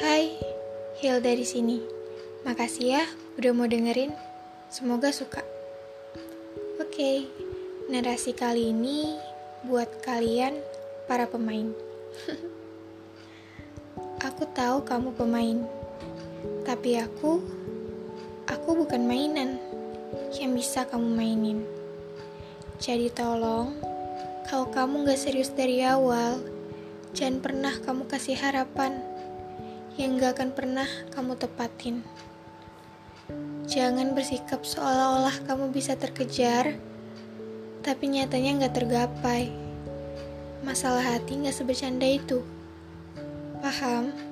Hai, Hilda di sini. Makasih ya udah mau dengerin. Semoga suka. Oke, narasi kali ini buat kalian para pemain. aku tahu kamu pemain, tapi aku, aku bukan mainan yang bisa kamu mainin. Jadi tolong, kalau kamu gak serius dari awal, jangan pernah kamu kasih harapan yang gak akan pernah kamu tepatin. Jangan bersikap seolah-olah kamu bisa terkejar, tapi nyatanya gak tergapai. Masalah hati gak sebercanda itu. Paham?